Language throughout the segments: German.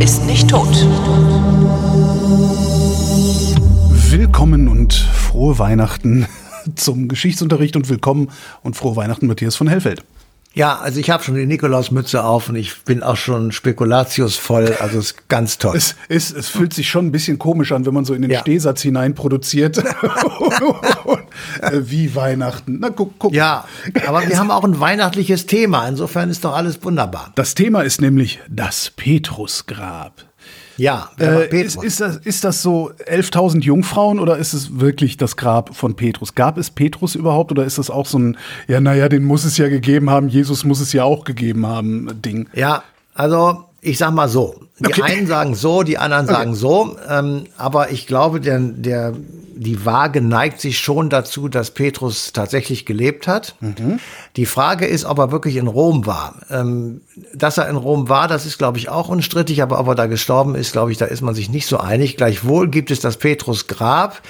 ist nicht tot. Willkommen und frohe Weihnachten zum Geschichtsunterricht und willkommen und frohe Weihnachten Matthias von Hellfeld. Ja, also ich habe schon die Nikolausmütze auf und ich bin auch schon Spekulatius voll, also es ist ganz toll. Es, es, es fühlt sich schon ein bisschen komisch an, wenn man so in den Ja. Stehsatz hinein produziert. Äh, Wie Weihnachten. Na, guck, guck. Ja, aber wir haben auch ein weihnachtliches Thema, insofern ist doch alles wunderbar. Das Thema ist nämlich das Petrusgrab. Ja, Äh, ist, ist, das, ist das so 11.000 Jungfrauen oder ist es wirklich das Grab von Petrus? Gab es Petrus überhaupt oder ist das auch so ein, ja, naja, den muss es ja gegeben haben, Jesus muss es ja auch gegeben haben, Ding? Ja, also ich sag mal so. Die Okay. einen sagen so, die anderen sagen so. Ähm, aber ich glaube, der, der, die Waage neigt sich schon dazu, dass Petrus tatsächlich gelebt hat. Die Frage ist, ob er wirklich in Rom war. Ähm, dass er in Rom war, das ist, glaube ich, auch unstrittig. Aber ob er da gestorben ist, glaube ich, da ist man sich nicht so einig. Gleichwohl gibt es das Petrusgrab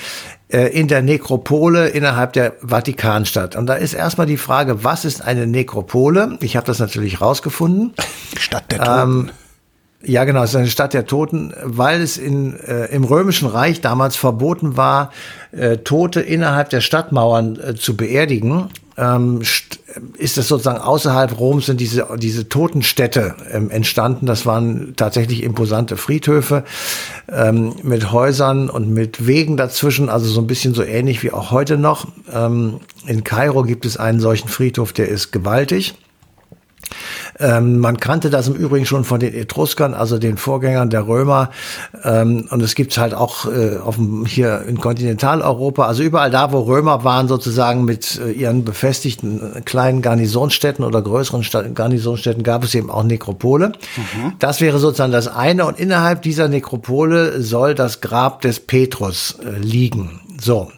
äh, in der Nekropole innerhalb der Vatikanstadt. Und da ist erstmal die Frage, was ist eine Nekropole? Ich habe das natürlich rausgefunden. Stadt der Toten. Ja, genau, es ist eine Stadt der Toten, weil es in, äh, im Römischen Reich damals verboten war, äh, Tote innerhalb der Stadtmauern äh, zu beerdigen. Ähm, st- ist es sozusagen außerhalb Roms sind diese, diese Totenstädte ähm, entstanden. Das waren tatsächlich imposante Friedhöfe ähm, mit Häusern und mit Wegen dazwischen, also so ein bisschen so ähnlich wie auch heute noch. Ähm, in Kairo gibt es einen solchen Friedhof, der ist gewaltig. Ähm, man kannte das im Übrigen schon von den Etruskern, also den Vorgängern der Römer. Ähm, und es gibt's halt auch äh, auf dem, hier in Kontinentaleuropa, also überall da, wo Römer waren, sozusagen mit äh, ihren befestigten äh, kleinen Garnisonsstädten oder größeren Stadt, Garnisonsstädten, gab es eben auch Nekropole. Das wäre sozusagen das eine. Und innerhalb dieser Nekropole soll das Grab des Petrus äh, liegen. So.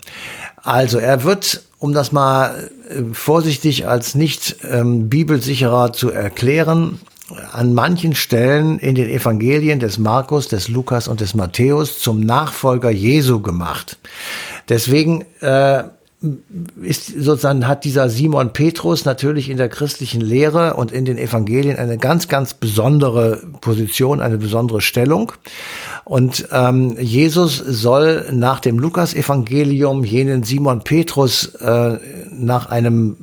Also er wird, um das mal äh, vorsichtig als nicht ähm, bibelsicherer zu erklären, an manchen Stellen in den Evangelien des Markus, des Lukas und des Matthäus zum Nachfolger Jesu gemacht. Deswegen äh, ist sozusagen hat dieser Simon Petrus natürlich in der christlichen Lehre und in den Evangelien eine ganz, ganz besondere Position, eine besondere Stellung. Und ähm, Jesus soll nach dem Lukas-Evangelium jenen Simon Petrus äh, nach einem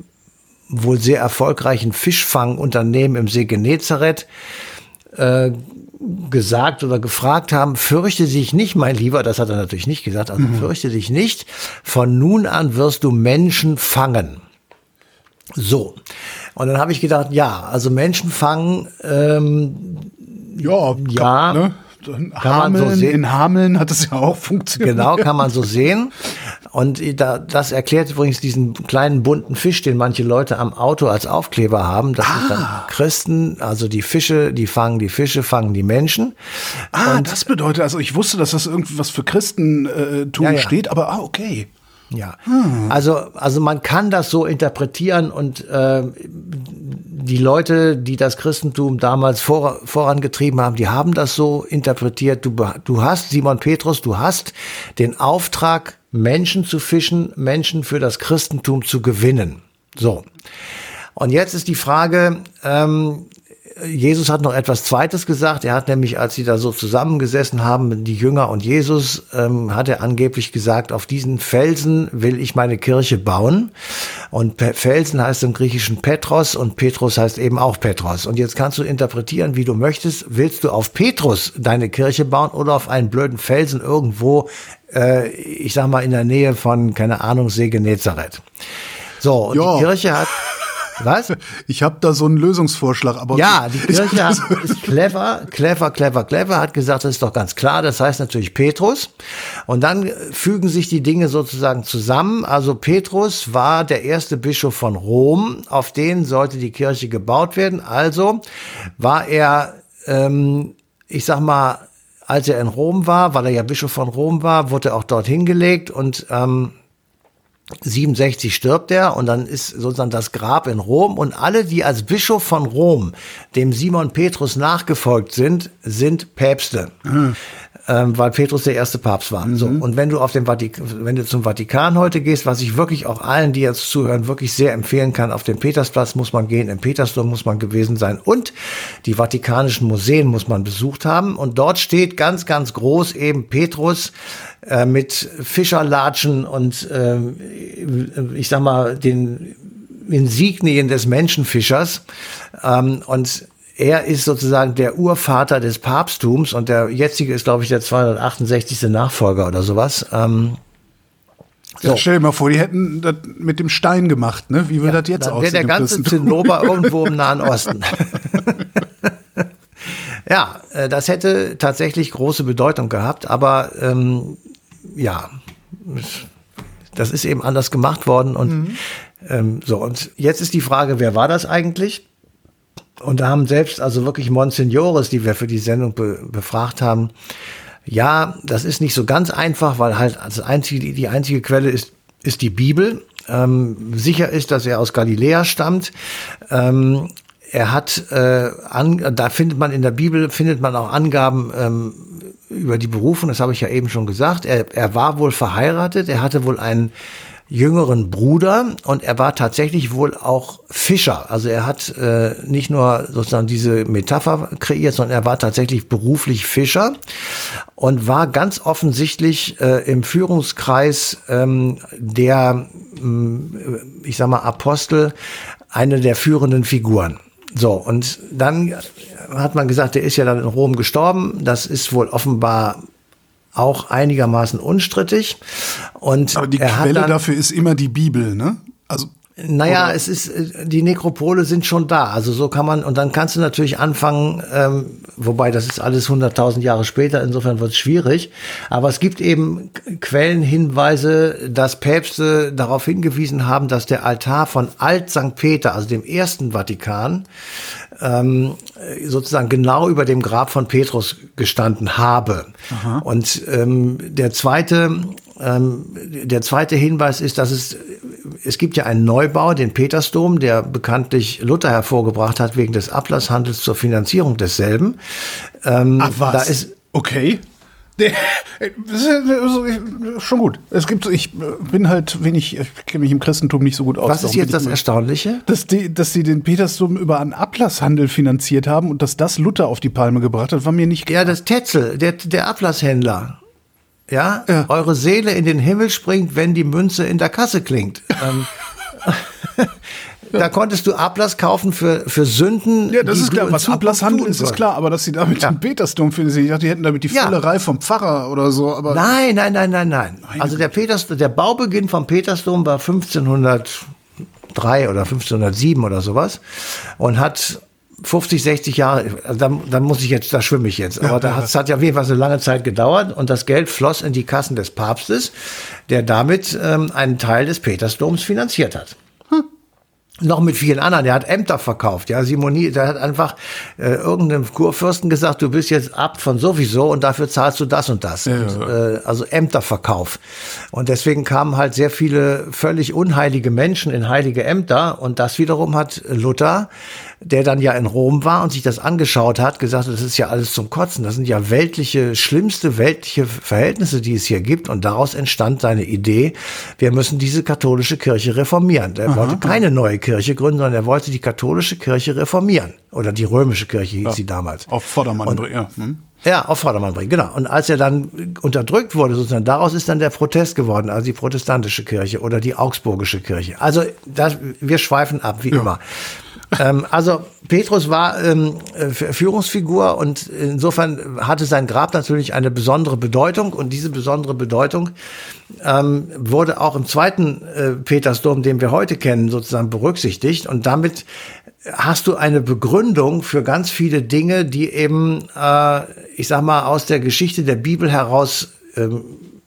wohl sehr erfolgreichen Fischfangunternehmen im See Genezareth äh, gesagt oder gefragt haben, fürchte dich nicht, mein Lieber, das hat er natürlich nicht gesagt, also fürchte dich nicht, von nun an wirst du Menschen fangen. So. Und dann habe ich gedacht, ja, also Menschen fangen, ähm, Ja, Ja, ne? Dann kann man so Hameln, sehen. in Hameln hat es ja auch funktioniert. genau, kann man so sehen. Und da, das erklärt übrigens diesen kleinen bunten Fisch, den manche Leute am Auto als Aufkleber haben. Das sind dann Christen, also die Fische, die fangen die Fische, fangen die Menschen. Ah, das bedeutet, also ich wusste, dass das irgendwas für Christentum Ja, ja. steht, aber ah, okay. Ja, also, also man kann das so interpretieren und äh, die Leute, die das Christentum damals vor, vorangetrieben haben, die haben das so interpretiert. Du, du hast, Simon Petrus, du hast den Auftrag, Menschen zu fischen, Menschen für das Christentum zu gewinnen. So. Und jetzt ist die Frage, ähm, Jesus hat noch etwas Zweites gesagt. Er hat nämlich, als sie da so zusammengesessen haben, die Jünger und Jesus, ähm, hat er angeblich gesagt, auf diesen Felsen will ich meine Kirche bauen. Und Pe- Felsen heißt im Griechischen Petros und Petrus heißt eben auch Petros. Und jetzt kannst du interpretieren, wie du möchtest. Willst du auf Petrus deine Kirche bauen oder auf einen blöden Felsen irgendwo, äh, ich sag mal, in der Nähe von, keine Ahnung, See Genezareth? So, und Ja. die Kirche hat, was? Ich habe da so einen Lösungsvorschlag, aber Ja, die Kirche hat, ist clever, clever, clever, clever, hat gesagt, das ist doch ganz klar, das heißt natürlich Petrus. Und dann fügen sich die Dinge sozusagen zusammen. Also Petrus war der erste Bischof von Rom, auf den sollte die Kirche gebaut werden. Also war er, ähm, ich sag mal, als er in Rom war, weil er ja Bischof von Rom war, wurde er auch dorthin gelegt und ähm, 67 stirbt er und dann ist sozusagen das Grab in Rom und alle, die als Bischof von Rom dem Simon Petrus nachgefolgt sind, sind Päpste. Ähm, weil Petrus der erste Papst war. Mhm. So und wenn du auf dem Vatikan, wenn du zum Vatikan heute gehst, was ich wirklich auch allen, die jetzt zuhören, wirklich sehr empfehlen kann, auf dem Petersplatz muss man gehen, im Petersdom muss man gewesen sein und die Vatikanischen Museen muss man besucht haben und dort steht ganz ganz groß eben Petrus äh, mit Fischerlatschen und äh, ich sag mal den Insignien des Menschenfischers ähm, und er ist sozusagen der Urvater des Papsttums und der jetzige ist, glaube ich, der 268. Nachfolger oder sowas. Ähm, so. Ja, stell dir mal vor, die hätten das mit dem Stein gemacht, ne? Wie würde ja, das jetzt aussehen? der ganze Zinnober irgendwo im Nahen Osten. ja, äh, das hätte tatsächlich große Bedeutung gehabt, aber ähm, ja, das ist eben anders gemacht worden und mhm. ähm, so. Und jetzt ist die Frage, wer war das eigentlich? Und da haben selbst also wirklich Monsignores, die wir für die Sendung be befragt haben, ja, das ist nicht so ganz einfach, weil halt das einzige, die einzige Quelle ist, ist die Bibel. Ähm, sicher ist, dass er aus Galiläa stammt. Ähm, er hat, äh, an, da findet man in der Bibel, findet man auch Angaben ähm, über die Berufung, das habe ich ja eben schon gesagt. Er, er war wohl verheiratet, er hatte wohl einen jüngeren Bruder und er war tatsächlich wohl auch Fischer. Also er hat äh, nicht nur sozusagen diese Metapher kreiert, sondern er war tatsächlich beruflich Fischer und war ganz offensichtlich äh, im Führungskreis ähm, der, äh, ich sag mal, Apostel, eine der führenden Figuren. So, und dann hat man gesagt, der ist ja dann in Rom gestorben. Das ist wohl offenbar auch einigermaßen unstrittig. Und Aber die Quelle dafür ist immer die Bibel, ne? Also naja, Oder? es ist, äh, die Nekropole sind schon da. Also so kann man, und dann kannst du natürlich anfangen, ähm, wobei das ist alles 100.000 Jahre später, insofern wird es schwierig. Aber es gibt eben Quellenhinweise, dass Päpste darauf hingewiesen haben, dass der Altar von Alt St. Peter, also dem ersten Vatikan, ähm, sozusagen genau über dem Grab von Petrus gestanden habe. Aha. Und ähm, der zweite ähm, der zweite Hinweis ist, dass es, es gibt ja einen Neubau, den Petersdom, der bekanntlich Luther hervorgebracht hat wegen des Ablasshandels zur Finanzierung desselben. Ähm, Ach was? Da ist, okay. Schon gut. Es gibt, ich bin halt wenig, ich kenne mich im Christentum nicht so gut aus. Was ist jetzt das Erstaunliche? Dass die, dass sie den Petersdom über einen Ablasshandel finanziert haben und dass das Luther auf die Palme gebracht hat, war mir nicht klar. Ja, das Tetzel, der, der Ablasshändler. Ja? ja? eure Seele in den Himmel springt, wenn die Münze in der Kasse klingt. Ähm, da konntest du Ablass kaufen für, für Sünden. Ja, das ist klar. Was Ablasshandel ist, ist klar. Aber dass sie damit ja. den Petersdom finden, ich dachte, die hätten damit die ja. Füllerei vom Pfarrer oder so. Aber nein, nein, nein, nein, nein. Also der Peters, der Baubeginn vom Petersdom war 1503 oder 1507 oder sowas und hat 50, 60 Jahre, da, da muss ich jetzt, da schwimme ich jetzt. Aber ja, da hat, es hat ja auf jeden Fall so lange Zeit gedauert und das Geld floss in die Kassen des Papstes, der damit ähm, einen Teil des Petersdoms finanziert hat noch mit vielen anderen. Der hat Ämter verkauft. Ja, Simoni, der hat einfach äh, irgendeinem Kurfürsten gesagt, du bist jetzt Abt von sowieso und dafür zahlst du das und das. Ja, und, äh, also Ämterverkauf. Und deswegen kamen halt sehr viele völlig unheilige Menschen in heilige Ämter. Und das wiederum hat Luther der dann ja in Rom war und sich das angeschaut hat, gesagt, das ist ja alles zum Kotzen. Das sind ja weltliche, schlimmste weltliche Verhältnisse, die es hier gibt. Und daraus entstand seine Idee, wir müssen diese katholische Kirche reformieren. Er wollte keine neue Kirche gründen, sondern er wollte die katholische Kirche reformieren. Oder die römische Kirche hieß ja, sie damals. Auf Vordermann, und, ja. Hm? Ja, auf Vordermann bringen, genau. Und als er dann unterdrückt wurde, sozusagen, daraus ist dann der Protest geworden, also die protestantische Kirche oder die augsburgische Kirche. Also das, wir schweifen ab, wie ja. immer ähm, also Petrus war ähm, Führungsfigur und insofern hatte sein Grab natürlich eine besondere Bedeutung und diese besondere Bedeutung ähm, wurde auch im zweiten äh, Petersdom, den wir heute kennen, sozusagen berücksichtigt. Und damit hast du eine Begründung für ganz viele Dinge, die eben, äh, ich sag mal, aus der Geschichte der Bibel heraus ähm,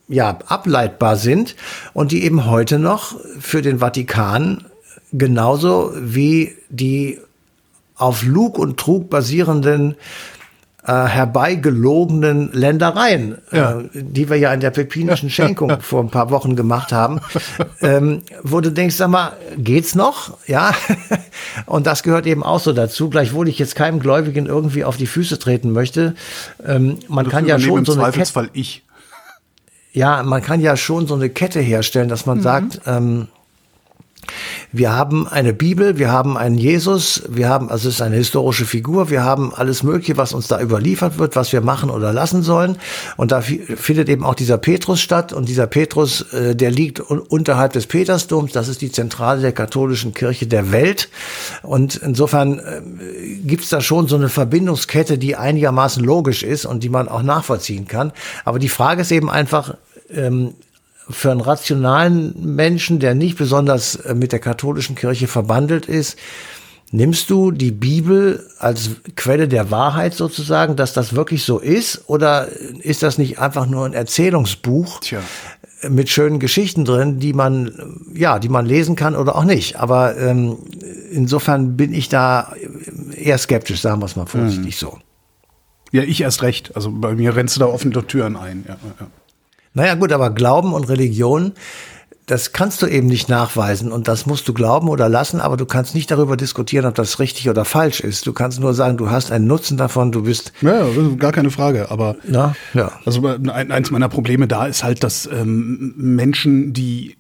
ja, ableitbar sind und die eben heute noch für den Vatikan genauso wie die auf Lug und Trug basierenden äh, herbeigelogenen Ländereien, ja. äh, die wir ja in der pepinischen Schenkung ja, ja. vor ein paar Wochen gemacht haben, ähm, wo du denkst, sag mal, geht's noch? Ja. Und das gehört eben auch so dazu, gleichwohl ich jetzt keinem Gläubigen irgendwie auf die Füße treten möchte. Ähm, man kann ja schon so eine Zweifelsfall Kette, ich. Ja, man kann ja schon so eine Kette herstellen, dass man mhm. sagt, ähm, wir haben eine Bibel, wir haben einen Jesus, wir haben, also es ist eine historische Figur, wir haben alles Mögliche, was uns da überliefert wird, was wir machen oder lassen sollen. Und da findet eben auch dieser Petrus statt. Und dieser Petrus, äh, der liegt unterhalb des Petersdoms. Das ist die Zentrale der katholischen Kirche der Welt. Und insofern äh, gibt es da schon so eine Verbindungskette, die einigermaßen logisch ist und die man auch nachvollziehen kann. Aber die Frage ist eben einfach, ähm, für einen rationalen Menschen, der nicht besonders äh, mit der katholischen Kirche verbandelt ist, nimmst du die Bibel als Quelle der Wahrheit sozusagen, dass das wirklich so ist? Oder ist das nicht einfach nur ein Erzählungsbuch Tja. mit schönen Geschichten drin, die man, ja, die man lesen kann oder auch nicht? Aber ähm, insofern bin ich da eher skeptisch, sagen wir es mal vorsichtig hm. so. Ja, ich erst recht. Also bei mir rennst du da offene Türen ein. Ja, ja. Naja gut, aber Glauben und Religion, das kannst du eben nicht nachweisen und das musst du glauben oder lassen, aber du kannst nicht darüber diskutieren, ob das richtig oder falsch ist. Du kannst nur sagen, du hast einen Nutzen davon, du bist. Ja, gar keine Frage. Aber Na, ja. also eins meiner Probleme da ist halt, dass ähm, Menschen, die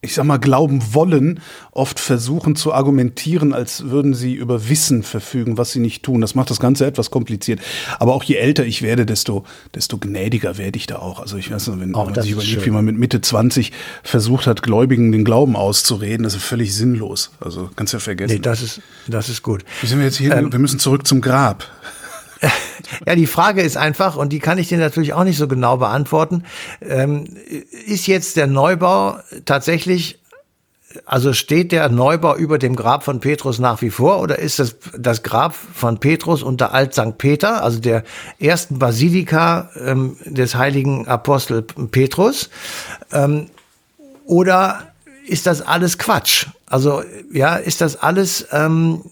ich sag mal, glauben wollen, oft versuchen zu argumentieren, als würden sie über Wissen verfügen, was sie nicht tun. Das macht das Ganze etwas kompliziert. Aber auch je älter ich werde, desto, desto gnädiger werde ich da auch. Also ich weiß nicht, wenn, wenn man sich überlegt, wie man mit Mitte 20 versucht hat, Gläubigen den Glauben auszureden, das ist völlig sinnlos. Also kannst ja vergessen. Nee, das ist, das ist gut. Wie sind wir jetzt hier? Ähm, wir müssen zurück zum Grab. Ja, die Frage ist einfach, und die kann ich dir natürlich auch nicht so genau beantworten, ähm, ist jetzt der Neubau tatsächlich, also steht der Neubau über dem Grab von Petrus nach wie vor oder ist das das Grab von Petrus unter Alt St. Peter, also der ersten Basilika ähm, des heiligen Apostel Petrus? Ähm, oder ist das alles Quatsch? Also ja, ist das alles ähm,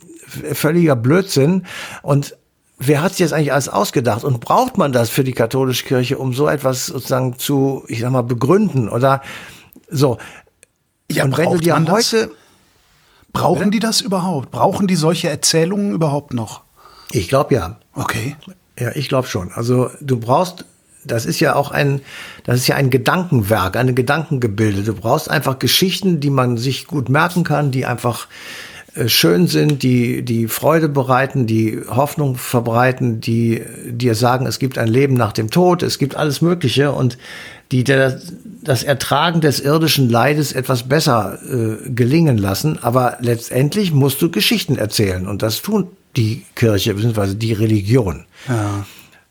völliger Blödsinn? Und wer hat sich das eigentlich alles ausgedacht und braucht man das für die katholische Kirche, um so etwas sozusagen zu, ich sag mal, begründen oder so? Ja, und wenn du dir heute brauchen oder? die das überhaupt? Brauchen die solche Erzählungen überhaupt noch? Ich glaube ja. Okay. Ja, ich glaube schon. Also du brauchst das ist ja auch ein, das ist ja ein Gedankenwerk, eine Gedankengebilde. Du brauchst einfach Geschichten, die man sich gut merken kann, die einfach schön sind, die, die Freude bereiten, die Hoffnung verbreiten, die dir sagen, es gibt ein Leben nach dem Tod, es gibt alles Mögliche und die der, das Ertragen des irdischen Leides etwas besser äh, gelingen lassen. Aber letztendlich musst du Geschichten erzählen und das tun die Kirche bzw. die Religion. Ja.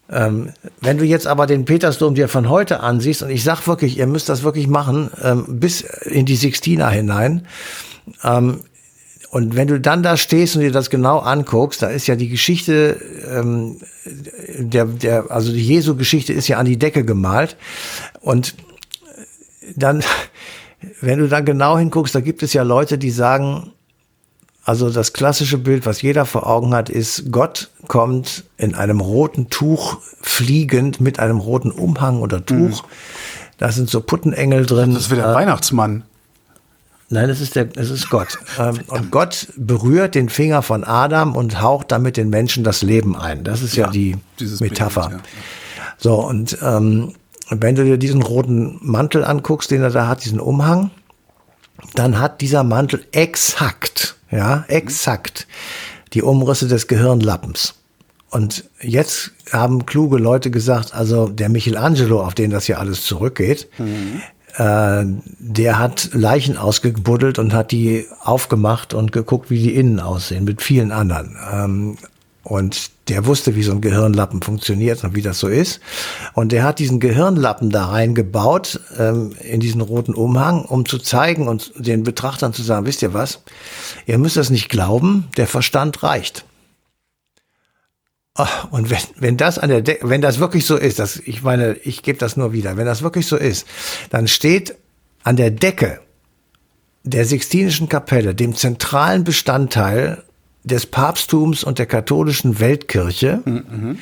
Ähm, wenn du jetzt aber den Petersdom dir von heute ansiehst, und ich sag wirklich, ihr müsst das wirklich machen, ähm, bis in die Sixtina hinein, ähm, und wenn du dann da stehst und dir das genau anguckst, da ist ja die Geschichte, ähm, der, der, also die Jesu-Geschichte ist ja an die Decke gemalt. Und dann, wenn du dann genau hinguckst, da gibt es ja Leute, die sagen, also das klassische Bild, was jeder vor Augen hat, ist, Gott kommt in einem roten Tuch fliegend mit einem roten Umhang oder Tuch. Mhm. Da sind so Puttenengel drin. Das ist wieder äh, Weihnachtsmann. Nein, es ist der, es ist Gott. Ähm, und Gott berührt den Finger von Adam und haucht damit den Menschen das Leben ein. Das ist ja, ja die Metapher. Bild, ja. So, und ähm, wenn du dir diesen roten Mantel anguckst, den er da hat, diesen Umhang, dann hat dieser Mantel exakt, ja, exakt die Umrisse des Gehirnlappens. Und jetzt haben kluge Leute gesagt, also der Michelangelo, auf den das hier alles zurückgeht, mhm äh, der hat Leichen ausgebuddelt und hat die aufgemacht und geguckt, wie die innen aussehen, mit vielen anderen. Ähm, und der wusste, wie so ein Gehirnlappen funktioniert und wie das so ist. Und der hat diesen Gehirnlappen da reingebaut, ähm, in diesen roten Umhang, um zu zeigen und den Betrachtern zu sagen, wisst ihr was? Ihr müsst das nicht glauben, der Verstand reicht. Oh, und wenn, wenn das an der De wenn das wirklich so ist, das, ich meine, ich gebe das nur wieder, wenn das wirklich so ist, dann steht an der Decke der Sixtinischen Kapelle, dem zentralen Bestandteil des Papsttums und der katholischen Weltkirche mhm.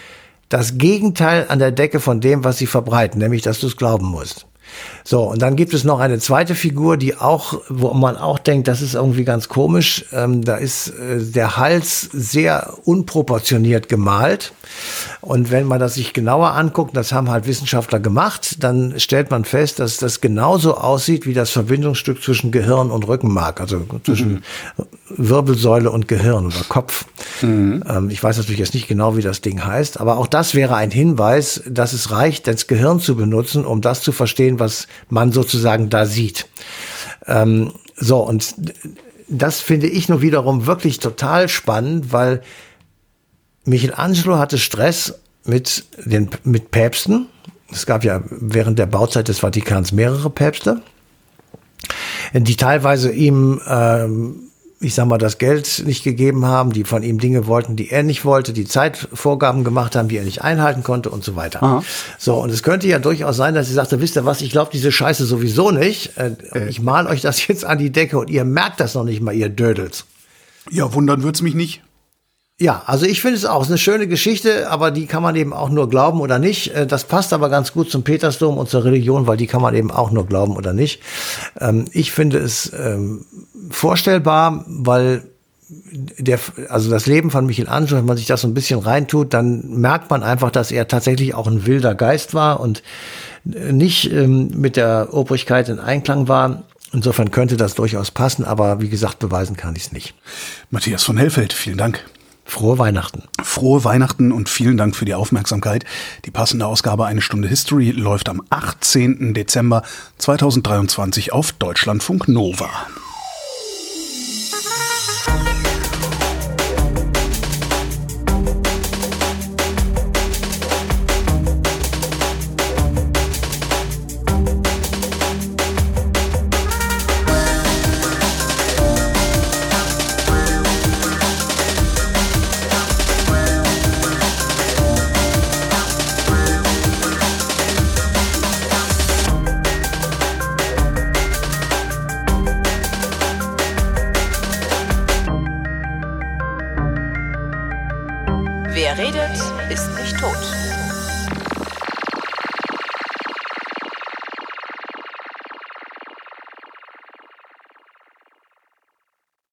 das Gegenteil an der Decke von dem, was sie verbreiten, nämlich dass du es glauben musst. So, und dann gibt es noch eine zweite Figur, die auch, wo man auch denkt, das ist irgendwie ganz komisch. Ähm, da ist äh, der Hals sehr unproportioniert gemalt. Und wenn man das sich genauer anguckt, das haben halt Wissenschaftler gemacht, dann stellt man fest, dass das genauso aussieht wie das Verbindungsstück zwischen Gehirn und Rückenmark, also zwischen mhm. Wirbelsäule und Gehirn oder Kopf. Mhm. Ähm, ich weiß natürlich jetzt nicht genau, wie das Ding heißt, aber auch das wäre ein Hinweis, dass es reicht, das Gehirn zu benutzen, um das zu verstehen, was man sozusagen da sieht. Ähm, so, und das finde ich nur wiederum wirklich total spannend, weil Michelangelo hatte Stress mit den mit Päpsten. Es gab ja während der Bauzeit des Vatikans mehrere Päpste, die teilweise ihm ähm, ich sag mal, das Geld nicht gegeben haben, die von ihm Dinge wollten, die er nicht wollte, die Zeitvorgaben gemacht haben, die er nicht einhalten konnte und so weiter. Aha. So, und es könnte ja durchaus sein, dass sie sagte, wisst ihr was, ich glaube diese Scheiße sowieso nicht. Äh, äh. Ich mal euch das jetzt an die Decke und ihr merkt das noch nicht mal, ihr Dödels. Ja, wundern wird's mich nicht. Ja, also ich finde es auch eine schöne Geschichte, aber die kann man eben auch nur glauben oder nicht. Äh, das passt aber ganz gut zum Petersdom und zur Religion, weil die kann man eben auch nur glauben oder nicht. Ähm, ich finde es ähm, vorstellbar, weil der, also das Leben von Michelangelo, wenn man sich das so ein bisschen reintut, dann merkt man einfach, dass er tatsächlich auch ein wilder Geist war und äh, nicht ähm, mit der Obrigkeit in Einklang war. Insofern könnte das durchaus passen, aber wie gesagt, beweisen kann ich es nicht. Matthias von Hellfeld, vielen Dank. Frohe Weihnachten. Frohe Weihnachten und vielen Dank für die Aufmerksamkeit. Die passende Ausgabe Eine Stunde History läuft am 18. Dezember 2023 auf Deutschlandfunk Nova.